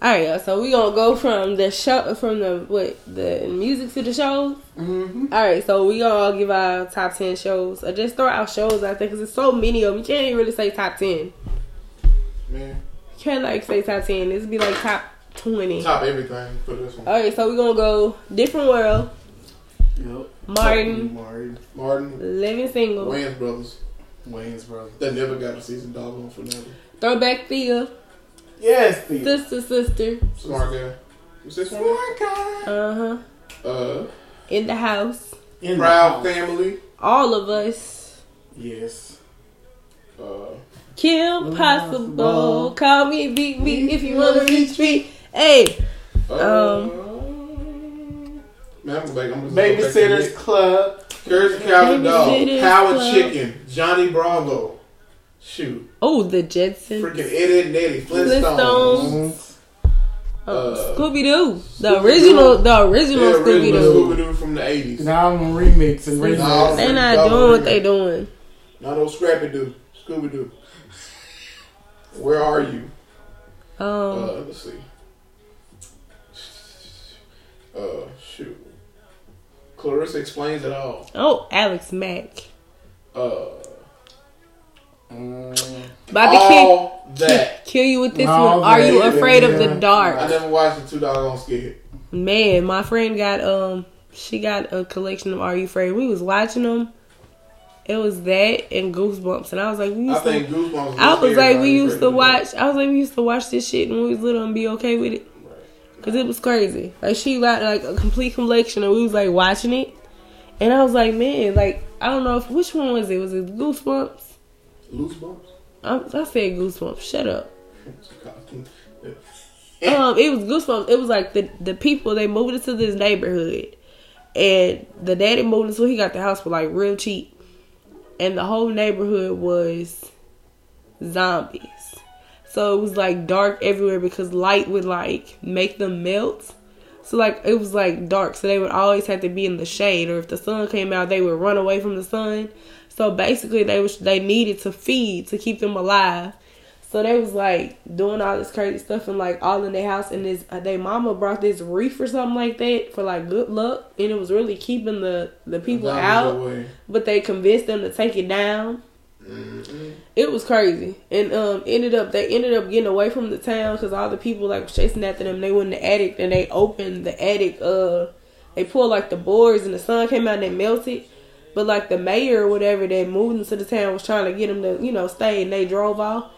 All right, y'all, so we gonna go from the show, from the what, the music to the shows. Mm-hmm. All right, so we gonna all give our top ten shows, or just throw out shows out there because there's so many of them. You can't even really say top ten. Man, You can't like say top ten. This be like top twenty. top everything for this one. All right, so we gonna go different world. Yep. Martin, Martin. Martin, living single, Wayans brothers. Wayne's brother. They never got a season dog on for never. throwback Thea, Yes, Steve. sister sister. Smart guy. What's this one? Uh huh. Uh, In the house, In the Proud house. Family. all of us. Yes. Uh, Kim Possible, Possible. call me, beat me if you wanna reach me. Hey, uh, Um, man, I'm back. I'm just going Babysitter's this. Club. Courage the Cowardly Dog. Babysitter's Power Club. Chicken. Johnny Bravo. Shoot. oh the Jetsons, Freaking Eddie and Eddie. Flintstones. Flintstones. Uh, Scooby Doo, the original, the original Yeah, Scooby Doo. Scooby Doo from the 80s. Now I'm remix and Nah, remix. They not Double doing what remix. they doing. Not no Scrappy Doo. Scooby Doo. Where are you? Um, Uh, let's see. Uh, shoot. Clarissa explains it all. oh Alex Mack, Uh, Mm, about to kill, that. kill you with this No, one. Are you afraid of the dark? I never watched the two doggone skit. Man, my friend got um, she got a collection of Are You Afraid? We was watching them. It was that and Goosebumps, and I was like, we I to think Goosebumps. I was like, we used to watch. I was like, we used to watch this shit when we was little and be okay with it, cause it was crazy. Like she got like a complete collection, and we was like watching it, and I was like, man, like I don't know if which one was it. Was it Goosebumps? Loose bumps. I, I said Goosebumps. Shut up. Um, it was Goosebumps. It was like the the people they moved into this neighborhood, and the daddy moved into he got the house for like real cheap, and the whole neighborhood was zombies. So it was like dark everywhere because light would like make them melt. So like it was like dark, so they would always have to be in the shade, or if the sun came out, they would run away from the sun. So basically, they was they needed to feed to keep them alive. So they was like doing all this crazy stuff and like all in their house, and this uh, their mama brought this reef or something like that for like good luck, and it was really keeping the the people out. But they convinced them to take it down. Mhm. It was crazy, and um, ended up they ended up getting away from the town because all the people like was chasing after them. They went in the attic and they opened the attic. Uh, they pulled like the boards and the sun came out and they melted. But like the mayor or whatever that moved into the town was trying to get them to you know stay, and they drove off.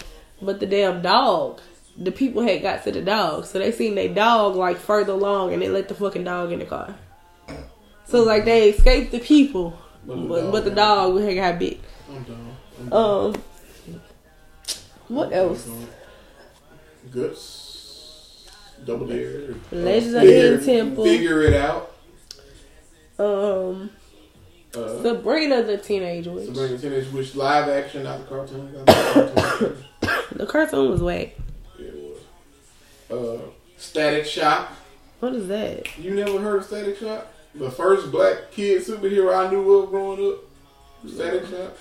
But the damn dog, the people had got to the dog, so they seen their dog like further along, and they let the fucking dog in the car. So like they escaped the people, But the but, dog- but the dog had got bit. I'm done. I'm done. Um, what else? Guts. Double Dare. Legends of the Temple. Figure it out. Um, Uh, Sabrina the Teenage Witch. Sabrina the Teenage Witch live action, not the cartoon. Not the cartoon. The cartoon was whack. yeah, it was. Uh, Static Shock. What is that? You never heard of Static Shock? The first black kid superhero I knew of growing up. Static Shock.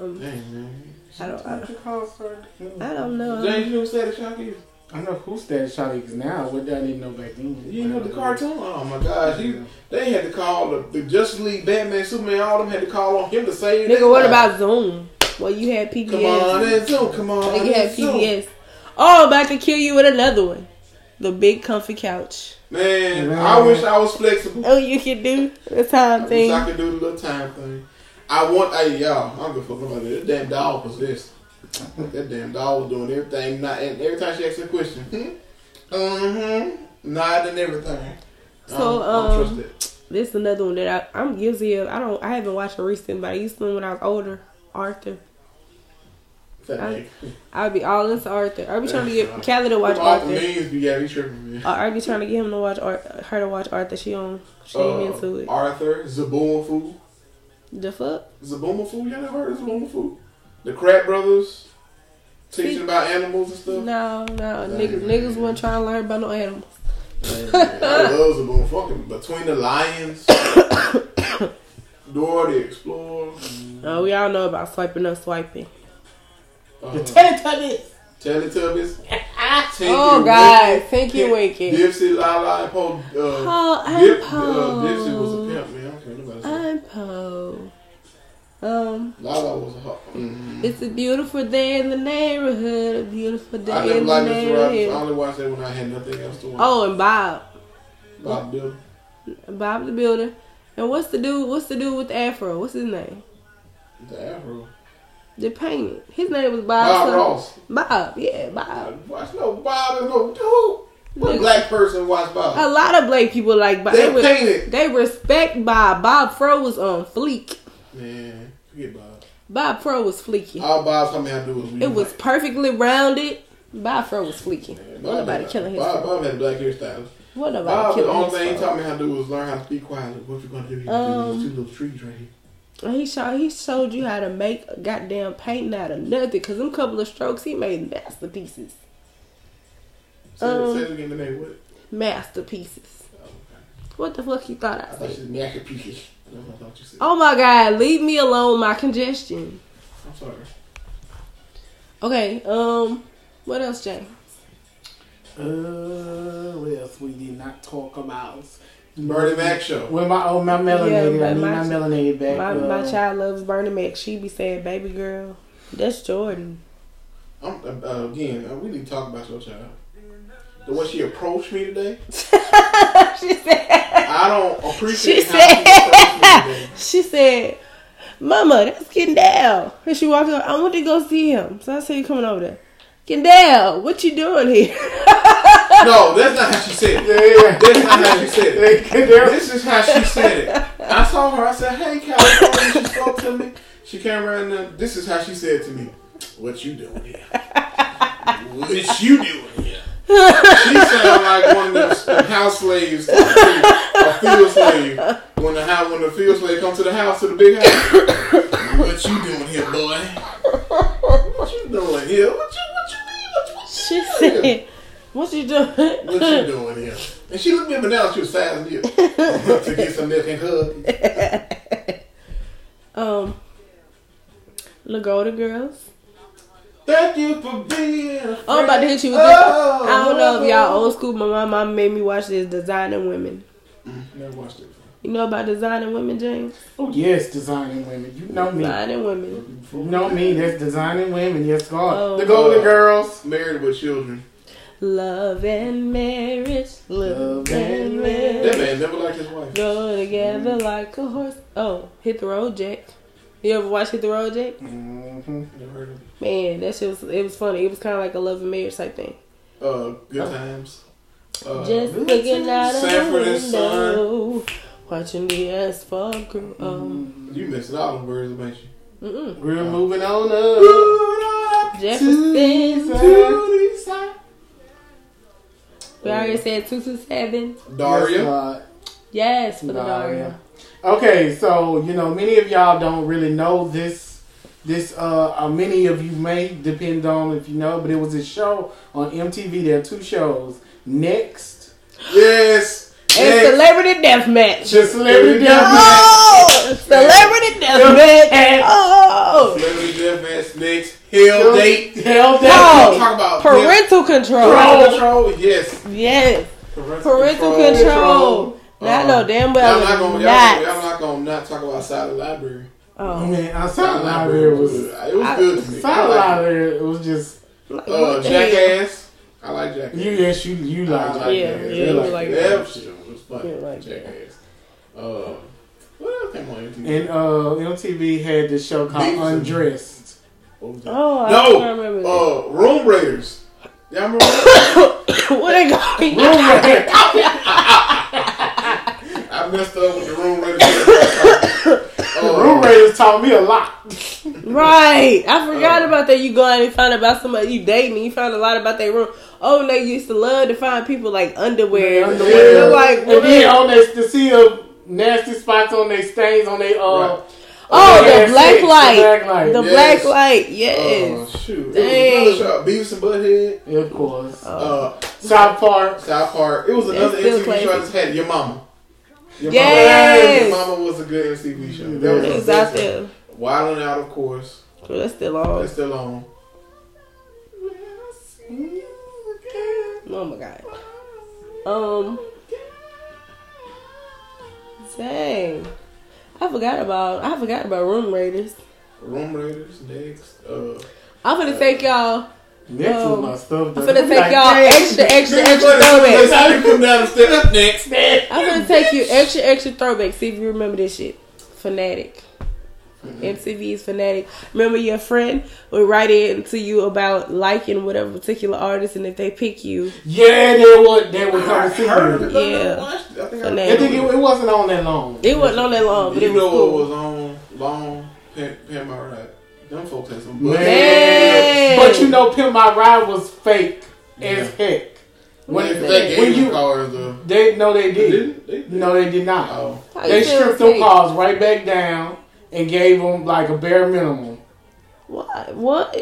Um, Dang man. I don't. I, I I don't know. James, you know what Static Shock is? know who Static Shock is now. What did I didn't know back then? You know the cartoon? Oh my gosh, he, they had to call the, the Justice League, Batman, Superman, all of them had to call on him to save. their Nigga, what lives. about Zoom? Well, you had PBS. Come on, and Zoom. Come on, Like you had and Zoom. PBS. Oh, I'm about to kill you with another one. The big comfy couch. Man, Man. I wish I was flexible. Oh, you could do the I time wish thing. I could do the little time thing. I want, hey y'all, I don't give a fuck about that. That damn dog possessed. that damn dog was doing everything. Not, and every time she asked a question, hmm, mm-hmm, nodding and everything. I So, don't, I don't um. This is another one that I, I'm guilty of. I don't. I haven't watched it recently, but I used to when I was older. Arthur. I-. I'd be all into Arthur. I'd be trying to get Callie to watch Them all the Arthur. memes be got me tripping, man. Uh, I'd be trying to get him to watch Ar- her to watch Arthur. She on. She Uh, ain't into it. Arthur, Zoboomafoo. The fuck? Zoboomafoo, y'all never heard of Zoboomafoo? The Kratt Brothers teaching See- about animals and stuff. No, no, niggas, niggas wasn't trying to learn about no animals. I love Zaboom. Fucking Between the Lions, Dora the Explorer, Oh, we all know about swiping up, swiping. uh, The Teletubbies. Teletubbies. Tinky Oh God, Pinky Winky. Dipsy, Lala, and Poe. Uh, Oh, I'm Dip, uh, Poe. Dipsy was a pimp, man. I don't care nobody say. I'm Poe. Um, Lala was a hot. Mm-hmm. it's a beautiful day in the neighborhood. A beautiful day I never in the liked Mr. Rogers. I only watched that when I had nothing else to watch. Oh, and Bob, Bob Dylan. Bob the Builder. And what's the dude? What's the dude with the afro? What's his name? The Afro. The painted. His name was Bob. Bob something. Ross. Bob, yeah, Bob. I watch no Bob and no dude. What black person watch Bob? A lot of black people like Bob. They They, res- painted. they respect Bob. Bob Fro was on fleek. Man, forget Bob. Bob Pro was fleeky. All Bob told me how to do was It was perfectly rounded. Bob Pro was fleeky. Man, What nobody had- killing his Bob. Bob had black hairstyles. What nobody Bob, the only thing he taught me how to do was learn how to speak quietly. What you gonna do? You Um, do these two little trees right here. He showed he showed you how to make a goddamn painting out of nothing. Cause them couple of strokes he made masterpieces. Say, um, say it again, the name what? Masterpieces. Oh, okay. What the fuck you thought I I thought said? you said masterpieces. That's what I thought you said. Oh my god, leave me alone, my congestion. I'm sorry. Okay, um, what else, Jay? Uh, what else we did not talk about? Bernie Mac show. Well, my oh my melanated, Yeah, I need my- my, melanated back. My uh, my child loves Bernie Mac. She be saying, "Baby girl, that's Jordan." I'm, uh, again, uh, we need to talk about your child. The way she approached me today, she said. I don't appreciate She how she approached me today. She said, "Mama, that's Kendall. And she walked up. I want to go see him. So I said, "You coming over there?" Kendall, what you doing here? No, that's not how she said it. Yeah, yeah. That's not how she said it. yeah. There- This is how she said it. I saw her. I said, "Hey, California." She spoke to me. She came around. And uh, this is how she said to me, "What you doing here? What you doing here?" She sounded like one of those house slaves, a field slave. When the house, when the field slave come to the house, to the big house. What you doing here, boy? What you doing here? What you, what you mean? What you, what She you doing here? said, "What you doing?" What you doing here? And she looked at me, now she was as you to get some milk and hug. um, Lagoda girls. Thank you for being. A Oh, I'm about to hit you with this. Oh, I don't know if y'all oh. old school, but my mom made me watch this Designing Women. Mm-hmm. Never watched it. You know about Designing Women, James? Oh yes, designing women. You know me. Designing Women. You know me. That's designing women. Yes, God. Oh. the Golden Girls. Married with children. Love and marriage, love, Love and and marriage. That man never liked his wife. Go together like a horse. Oh, hit the road, Jack. You ever watch Hit the Road, Jack? Mm-hmm. Never heard of it. Man, that shit was it was funny. It was kind of like a love and marriage type thing. Uh, good times. Uh, Just looking out of the Sanford and Son. window, watching the asphalt grow. Um, You missing all the words, ain't you? mm-mm. We're moving on up. Jefferson. To the side. We already said two two seven. Yes, Daria. Yes, for the Daria. Daria. Okay, so you know many of y'all don't really know this. This uh, uh, many of you may depend on if you know, but it was a show on MTV. There are two shows. Next, Yes. And Next. celebrity death match. the celebrity death Oh, celebrity death match. Oh, Celebrity death match. Next. Hell date. Hell date. Oh. Talk about parental control. Parental control. Yes. Yes, Parental, parental control. control. Now I know damn well Y'all not I'm gonna, not. y'all, y'all not gonna not talk about Silent Library. Oh, Man, outside library was. It was I- good to me. I outside like it. library. It was just like, Uh, what hell? Jackass. I like Jackass. you. Yes, you you like like it. Yeah, Jackass. yeah, I you like like that. that. That shit was funny. You like that. Jackass. Uh, what else came on MTV? And uh, MTV had this show called Beavis Undressed. What was that? Oh, I No. don't remember that. Uh, Room Raiders. Y'all remember that? what they going? I messed up with the Room Raiders. Uh, Room Raiders taught me a lot. Right. I forgot Oh. about that. You go out and find about somebody you dating and you find a lot about their room. Oh, they used to love to find people like underwear. Underwear. They're like, and what? then on their to see a nasty spots on their stains on their uh. Right. oh, their the black sex, light. The black light. The Yes. black light. Oh, Yes. shoot. Dang. It was another. Beavis and Butthead. Yeah, of course. Oh. Uh, South Park. South Park. It was another still MTV show I just had. Your Mama. Your Yes. Mama. Your Mama was a good MTV show. That That was it's the out there. Wild and Out, of course. So that's still on. That's still on. Oh my god. Um. Dang. I forgot about I forgot about Room Raiders. Room Raiders next. Uh, I'm gonna take y'all. Next Um, was my stuff. I'm gonna take y'all extra, extra, extra throwbacks. That's how you come down the step up next. I'm gonna take you extra, extra throwback. See if you remember this shit. Fanatic. Mm-hmm. MTV's Fanatic. Remember your friend would write in to you about liking whatever particular artist, and if they pick you, Yeah, they would. They would come to see heard you. it. but I Yeah. never watched it. I think I, I think it, it wasn't on that long. it wasn't on that long, but you it was know cool. what was on long? Pimp, Pimp My Ride. Them folks had some Man. Man. But you know, Pimp My Ride was fake as Yeah. heck. When, They, When they when gave you you cars though. they no, they They did. didn't. They did. No, they did not. Oh. They stripped them fake? cars right back down and gave them like a bare minimum. What? What?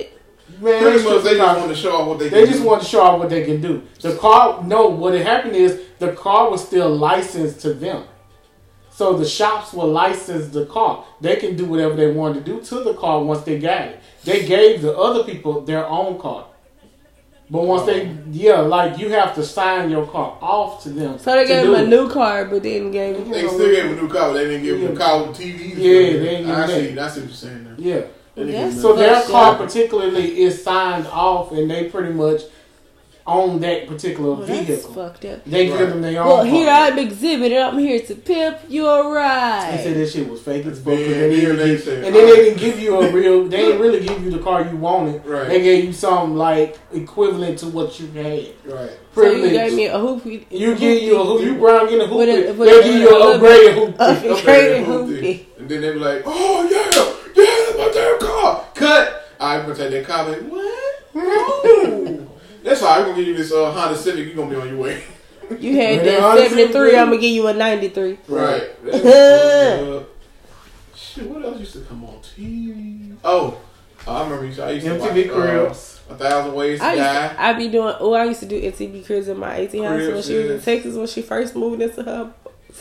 Man, Pretty they much, they just cars. wanted to show off what they. They can just do. want to show off what they can do. The car, no, what had happened is the car was still licensed to them. So the shops will license the car. They can do whatever they wanted to do to the car once they got it. They gave the other people their own car. But once they, yeah, like you have to sign your car off to them. So they gave do him a new car, but then gave him. They still gave him a new car, but they didn't give him a car with TV. Yeah, they didn't give I see. that. That's what you're saying. Now. Yeah. They didn't That's give So their car particularly is signed off, and they pretty much own that particular Well, that's vehicle. fucked up. They Right. give them their own. Well, car. here I'm exhibiting. I'm here to pimp your ride. They said ride. that shit was fake as fuck. 'cause Yeah, they didn't yeah, even they give- said- and then they didn't give you a real. They didn't really give you the car you wanted. Right. They gave you something like equivalent to what you had. Right. So you Privilege. gave me a hoopy. You get you a hoop. You brown get a hoop. With a- They with a- give you a an upgraded hoop. a- Okay, Upgraded hoopty. hoopty. And then they be like, oh, yeah, yeah, that's my damn car. Cut. I'm going to take that car. Like, what? No. that's why I'm going to give you this uh, Honda Civic. You're going to be on your way. You had With that 73. I'm gonna give you a 93. Right. That's. Shit, what else used to come on TV? Oh, I remember you. I used to MTV watch, uh, Cribs. A Thousand Ways to I Die. to, I be doing. Oh, I used to do MTV Cribs in my 18 house when she was in Texas when she first moved into her.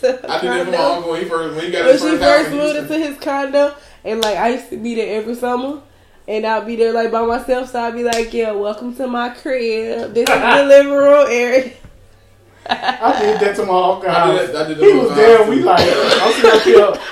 To her I did that for my uncle when he first when he got when his she first house first moved into his condo, and like I used to be there every summer, and I'll be there like by myself. So I'll be like, "Yeah, welcome to my crib. This is the living room area." I did that to my uncle. I did that- I did that he was there. house, We like, I'm sitting up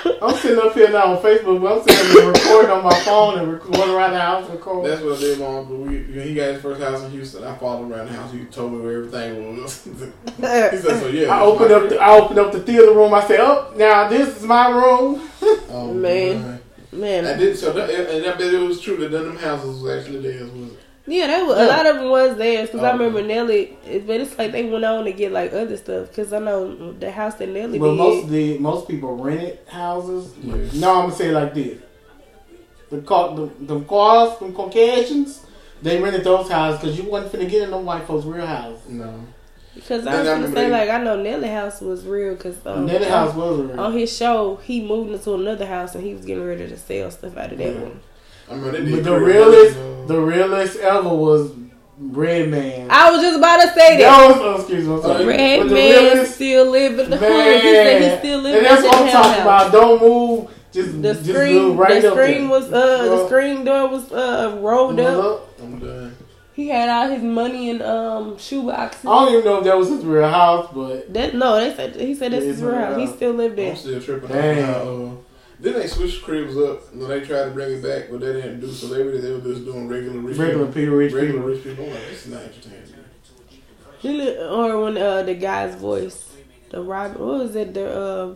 here. I'm sitting up here now on Facebook. But I'm sitting there recording on my phone and recording around the house. Recording. That's what I did, mom. But we, when he got his first house in Houston, I followed him around the house. He told me where everything was. he said, "So yeah." I opened up. The, I opened up the theater room. I said, "Oh, now this is my room." Oh, Man. I Man, I did so, that, and I bet it was true that none of them houses was actually theirs. Was it? yeah, that was, a lot of them was theirs because I Okay. remember Nelly. But it's like they went on to get like other stuff because I know the house that Nelly But did. most of the most people rented houses. Yeah. No, I'm gonna say it like this: the ca- the the cars, the Caucasians, they rented those houses because you wasn't finna get in them white folks' real house. No. Because I was gonna say like I know Nelly house was real because um, Nettie house was real. on his show he moved into another house and he was getting ready to sell stuff out of that Yeah. one. I remember they. But the realest, houses, uh, the realest ever was Redman. I was just about to say that. That was, oh, excuse me, I'm sorry. Red the man realest- still live in the hood. Man, He said he still lives and that's what I'm talking about. Don't move. Just, The just screen, look right the screen there. was uh, the screen door was uh rolled up. Look. I'm done. He had all his money in um shoe I don't even know if that was his real house, but That no, they said he said this is real real house. He still lived there. I'm still tripping Dang. on. Uh, then they switched cribs up. And they tried to bring it back, but they didn't do so. They were, just doing regular rich regular people. people, rich Regular people. rich people. I'm like, this is not entertaining. He li- or when uh the guy's voice, the Robin, what was it? The uh,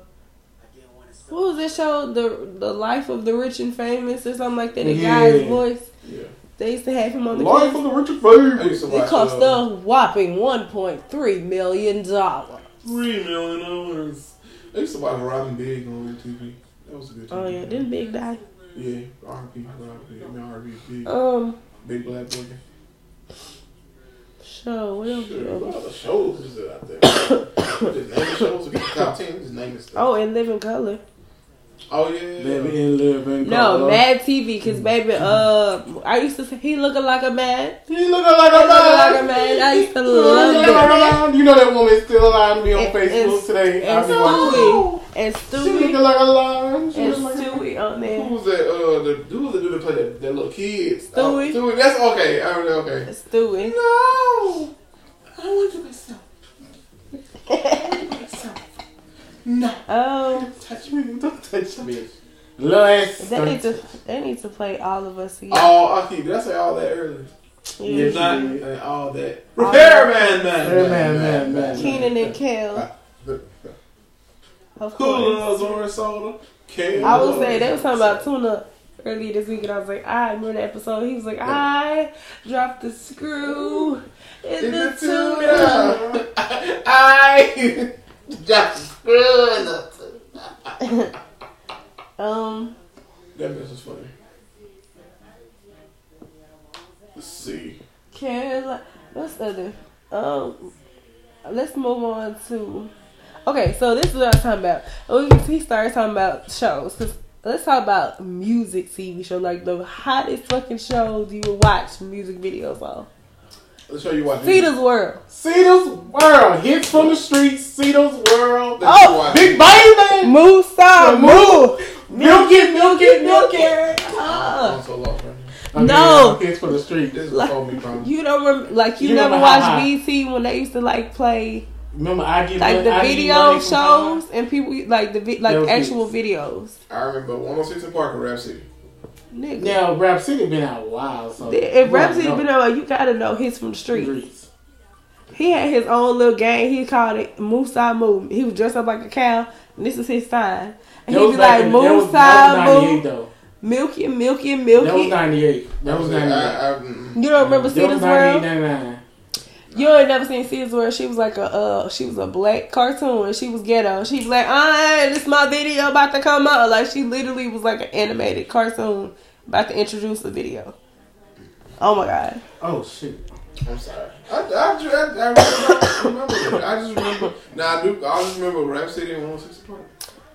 what was that show? The the life of the rich and famous or something like that. The Yeah. guy's voice. Yeah. They used to have him on the. Life cast. of the rich and I famous. It cost uh, a whopping one point three million dollars. Three million dollars. I used to watch Robin Big on TV. That was a good TV. Oh yeah, didn't Big die? Yeah, R.P. Robin Big. I mean, R.P. Big. Um, Big Black Boy. show. What else? Sure, what other shows is it out there? just name the shows. If you top ten, just name it stuff. Oh, and Living Color. Oh yeah, baby in love and no Mad TV because baby, uh, I used to say he looking like a man. He looking like a man. Like a man. I used to love it. You know that woman still alive to be on and, Facebook and, today. And Stewie, and Stewie, she looking like a lion. And like Stewie a... on there. Who's that? Uh, the dude that do the play that, that little kids. Oh, Stewie. Oh, Stewie. That's okay. I don't know. okay. Stewie. No, I want to myself. I want myself. No. Oh, Touch me. Don't touch me. Less. they need to they need to play all of us again. All I keep. Did I say all that earlier? Yeah. Yes. Not did. uh, all that. All Repairman, man, Repairman, man, man. Kenan and Kel, of course. Who course. loves orange soda? Kale I would loves say they was talking about tuna earlier this week, and I was like, I remember the episode. He was like, I dropped the screw in, In the, the tuna. tuna. I just screwing the. Um, That mess is funny. Let's see. Carolina. What's the other? Um, let's move on to. Okay, so this is what I was talking about. We- He started talking about shows. Cause let's talk about music TV show, like the hottest fucking shows you would watch music videos on. Let's show you what. Cita's World. Cita's World. Hits from the streets. Cita's World. Oh, Big Baby. Musa, Moo. Moo. Milk it, milk it, milk it. so lost right now. Okay, No. Hits from the street. This is Like- me, promise. You don't remember, like you, You never watched BET when they used to like play Remember, I give like money- the video shows and people like the like actual videos. I remember 106 in Parker, Rap City. Nigga. Now, Rap City been out a while, so If Rap City No. been on, you gotta know he's from the streets. Streets. He had his own little gang. He called it Musa Moo. He was dressed up like a cow, and this is his sign. And That he'd was be back like in- that was- Musa that was 98 Moo, though. milky, milky, That was milky. 98. That was I, 98. I, mm, You don't remember That Cita's World? 99. You ain't never seen Cita's World. She was like a uh, she was a black cartoon. and She was ghetto. She was like, ah, this my video about to come out. Like she literally was like an animated cartoon about to introduce the video. Oh my god. Oh, shit. I'm sorry. I, I, I, I, I remember it. I just remember. Now I do. I just remember Rap City and 106 in Parker.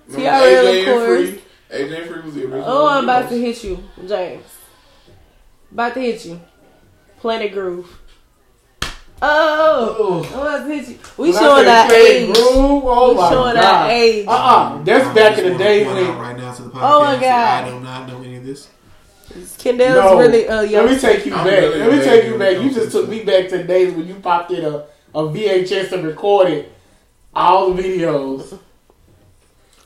Remember AJ and. Free. AJ and Free was the original. Oh, I'm about to hit you, James. About to hit you. Planet Groove. Oh, Oh. I'm about to hit you. We When I showing say our age. Groove, oh We my showing God. our age. Uh-uh. That's I back in the wanna day point when... out right now to the podcast. Oh my God. I do not know any of this. Kendall's No, really uh, young. let me take you I'm back. really let me bad take you back. You just took me back to the days when you popped in a, a VHS and recorded all the videos.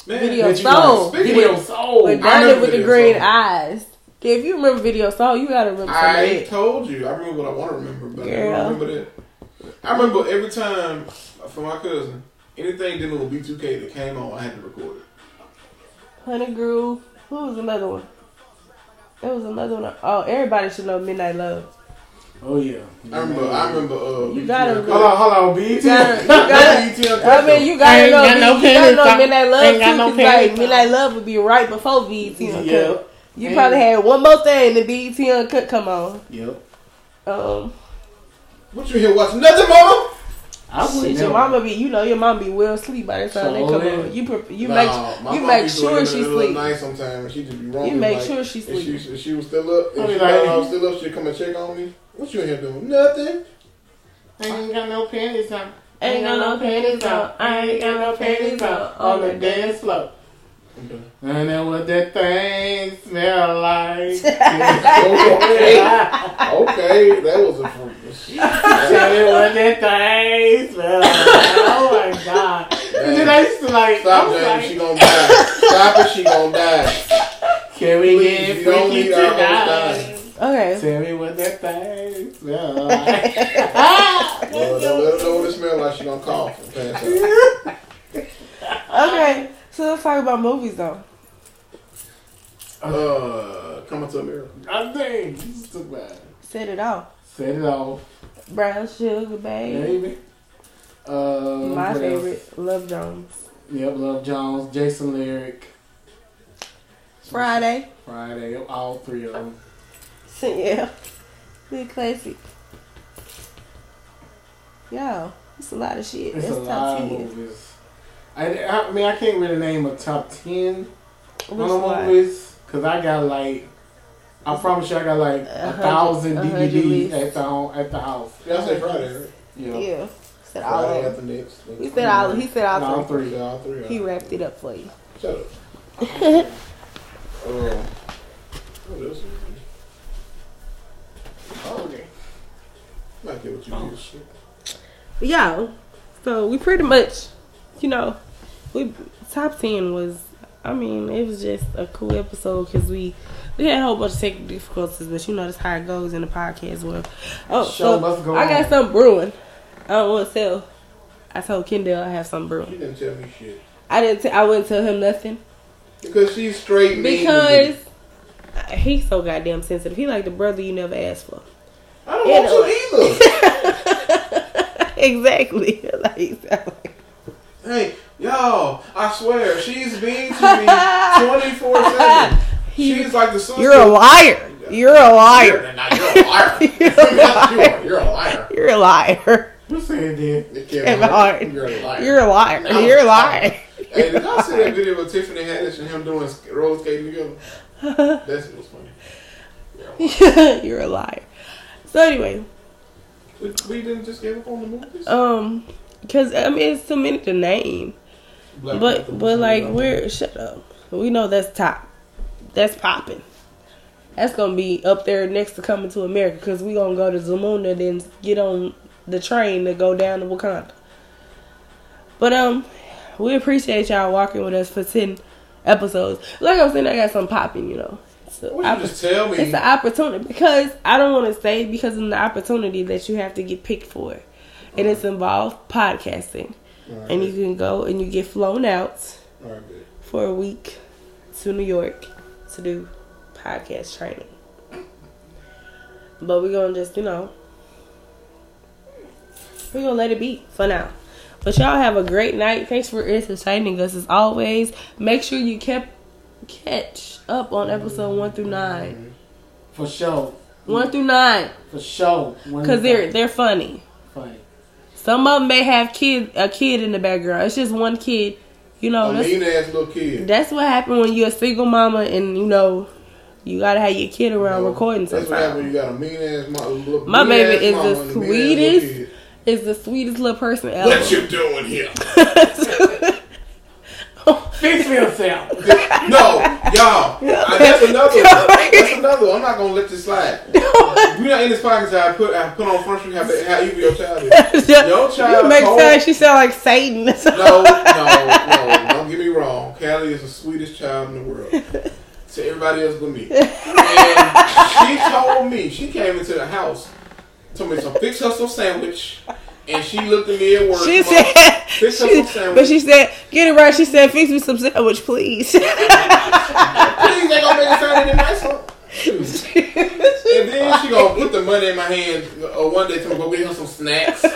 Man, Video that you soul. like. Video soul. With I Donnie with the green Soul. eyes. Okay, if you remember Video Soul, you gotta remember some I told you. I remember what I want to remember, but I Girl. don't remember that. I remember every time for my cousin, anything dealing with B2K that came on, I had to record it. Honey Groove. Who was another one? There was another one. Oh, everybody should know Midnight Love. Oh, yeah. I remember. I remember. Uh, You BET gotta Uncut. Hold on, hold on, BET. You gotta, you gotta, I mean, you gotta Ain't know, got no you gotta know. Midnight Love Ain't too, got no 'cause, like. Midnight Love would be right before BET Uncut. Yep. You And- probably had one more thing than BET Uncut could come on. Yep. Um, What you here watching? Nothing, mama. I would shit, never. your mama be, you know, your mom be well asleep by the time they come yeah. on. You pre- you Nah, make you make sure she in the middle of the sleep. Night sometimes, and she just be wrong. You make sure she If sleep. she, if she was still up, if I she mean, thought I like- was still up, she'd come and check on me. What you in here doing? Nothing. I ain't got no panties on. Ain't got no panties on. I ain't got no panties on. On the dance floor. I know what that thing smell like. okay. okay, that was a freak. Tell me what that thing smell like. Oh my god. And then I used to like, Stop, I James. like, She gonna die. Stop it. She gonna die. can we Please, get freaky need our host tonight? Okay. Tell me what that thing smell like. Well, don't let her know what it smells like. She gonna cough and pass out. Okay. So let's talk about movies though. Uh, coming to America. I think this is too bad. Set it off. Set it off, Brown sugar, babe. baby. Uh, My what else? favorite, Love Jones. Yep, Love Jones, Jason Lyric, Friday. Friday, all three of them. yeah. Good classic. Yo, it's a lot of shit. It's That's a top lot of movies. I, I mean, I can't really name a top ten Which on the one? movies because I got like, I promise you, I got like A a hundred- thousand DVDs at the home, at the house. Y'all say Friday, right? You know, Yeah. Said all Friday of after them. next. He said all. He said all all three. three. Yeah, all three. He wrapped it up for you. Shut up. what else? Okay. Might get what you Oh, use. shit. But yeah. So we pretty much, you know, we top ten was. I mean, it was just a cool episode because we we had a whole bunch of technical difficulties, but you know that's how it goes in the podcast world. Oh, Show so must go I got on. something brewing. Oh, I don't want to tell. I told Kendall I have something brewing. She didn't tell me shit. I didn't. T- I wouldn't tell him nothing Because she's straight mean because me. he's so goddamn sensitive. He like the brother you never asked for. I don't You want to either. exactly. like, Hey, y'all, I swear, she's mean to me 24 7. She's like the sister. you're a liar. You're a liar. You're, nah, you're a liar. You're you are. You're a liar. You're a liar. Who said that? Kevin Kevin Hart, Hart. You're a liar. You're a liar. No. You're a liar. Hey, did y'all see that video of Tiffany Haddish and him doing sk- roller skating together? That's was funny. You're a liar. So anyway, We, we didn't just give up on the movies. um, because I mean it's too many to name, Black but but like we're shut up. We know that's top. That's popping. That's gonna be up there next to coming to America because we gonna go to Zamunda then get on the train to go down to Wakanda. But um, we appreciate y'all walking with us for ten episodes. Like I'm saying, I got some popping, you know. So you just tell me? It's an opportunity because I don't want to say because of the opportunity that you have to get picked for, and it's involved podcasting, Alright, and you can go and you get flown out good. for a week to New York to do podcast training. But we're gonna just you know we're gonna let it be for now. But y'all have a great night. Thanks for entertaining us as always. Make sure you kept catch up on episode one through nine. For sure. One through nine, For sure. Cause they're they're funny. funny. Some of them may have kid a kid in the background. It's just one kid. You know, a mean ass little kid. that's what happened when you're a single mama and you know you gotta have your kid around No, recording That's what happens when you got a mean ass mama. My baby is the and a mean ass little sweetest Is the sweetest little person ever. What you doing here? Fix me yourself. no, y'all. I, that's another one. That's another one. I'm not gonna let this slide. We're not in this podcast. I put I put on front street how, how evil your child is. Your child you make told- sense. She sound like Satan. No, no, no. Don't get me wrong. Callie is the sweetest child in the world. To everybody else but me. And she told me, she came into the house, told me to fix her some sandwich, and she looked at me at work. She said, she- but she said, get it right. She said, fix me some sandwich, please. please, they gonna make it sound any nicer. And then she gonna put the money in my hand uh, one day to go get her some snacks. and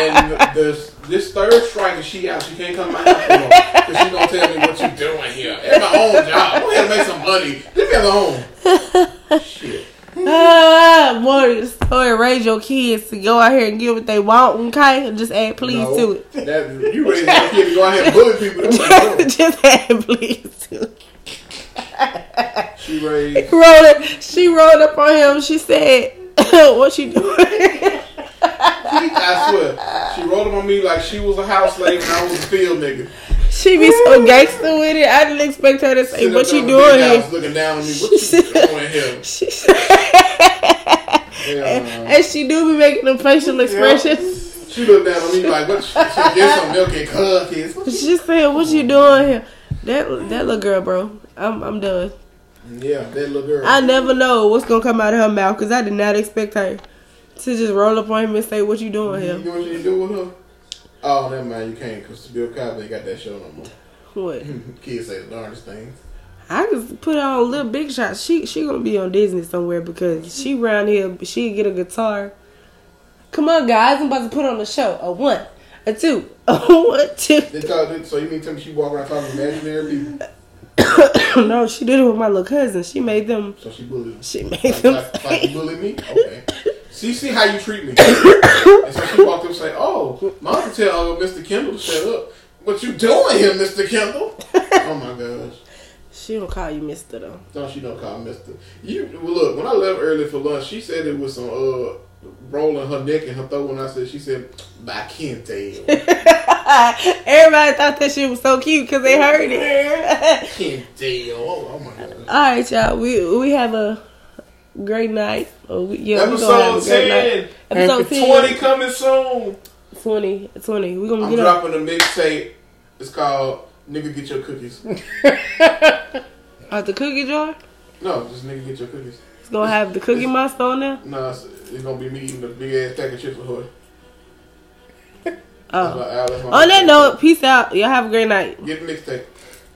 and this, this third strike and she out. She can't come to my house no more. Cause she gonna tell me what you doing here. It's my own job. Go ahead and make some money. Leave me alone. Shit. Ah, the story. Raise your kids to go out here and get what they want, okay? Just add please No, to it. That, you raising your kid to go out here and bully people. That's what you're doing. Just add please to it. She raised. Rolled it. She rolled up on him. She said, "What you doing?" I swear. She rolled up on me like she was a house slave and I was a field nigga. She be so gangster with it. I didn't expect her to say, Sitting "What you there on the doing here?" Looking down on me. What you doing here? She said, Yeah. and she do be making them facial expressions. She looked down on me like, what? She, she get some milk and cookies. She said, "What you doing here?" That that little girl, bro. I'm I'm done. Yeah, that little girl. I never know what's gonna come out of her mouth because I did not expect her to just roll up on him and say, "What you doing you here?" know what you do with her? Oh, never mind. You can't because Bill Cosby ain't got that show no more. What? Kids say the darndest things. I just put on a Little Big Shot. She she gonna be on Disney somewhere because she round here. She get a guitar. Come on, guys! I'm about to put on a show. A one, a two, a one, two. They talk, so you mean tell me she walk around talking imaginary people? no, she did it with my little cousin. She made them. So she bullied. She made Like, them. like, like me? Okay. See, see how you treat me. and so she walked up and said, "Oh, mom can tell uh, Mr. Kendall to shut up. What you doing here, Mr. Kendall? oh my gosh." She don't call you Mister though. No, she don't call Mister. You well, look when I left early for lunch, she said it was some uh rolling her neck and her throat. When I said, she said, "I can't tell, Everybody thought that shit was so cute because they heard it. can't tell." Oh, oh my god. All right, y'all. We we have a great night. Oh, we, yeah, we gonna have Episode a great night. ten, Episode 10. twenty coming soon. 20, 20. We're gonna I'm up. dropping a mixtape. It's called "Nigga Get Your Cookies." Out the cookie jar. No, just nigga get your cookies. It's gonna have the cookie monster on there. No, it's, it's gonna be me eating the big ass pack of chips with her. Oh. my- On that note, peace out. Y'all have a great night. get the mixtape.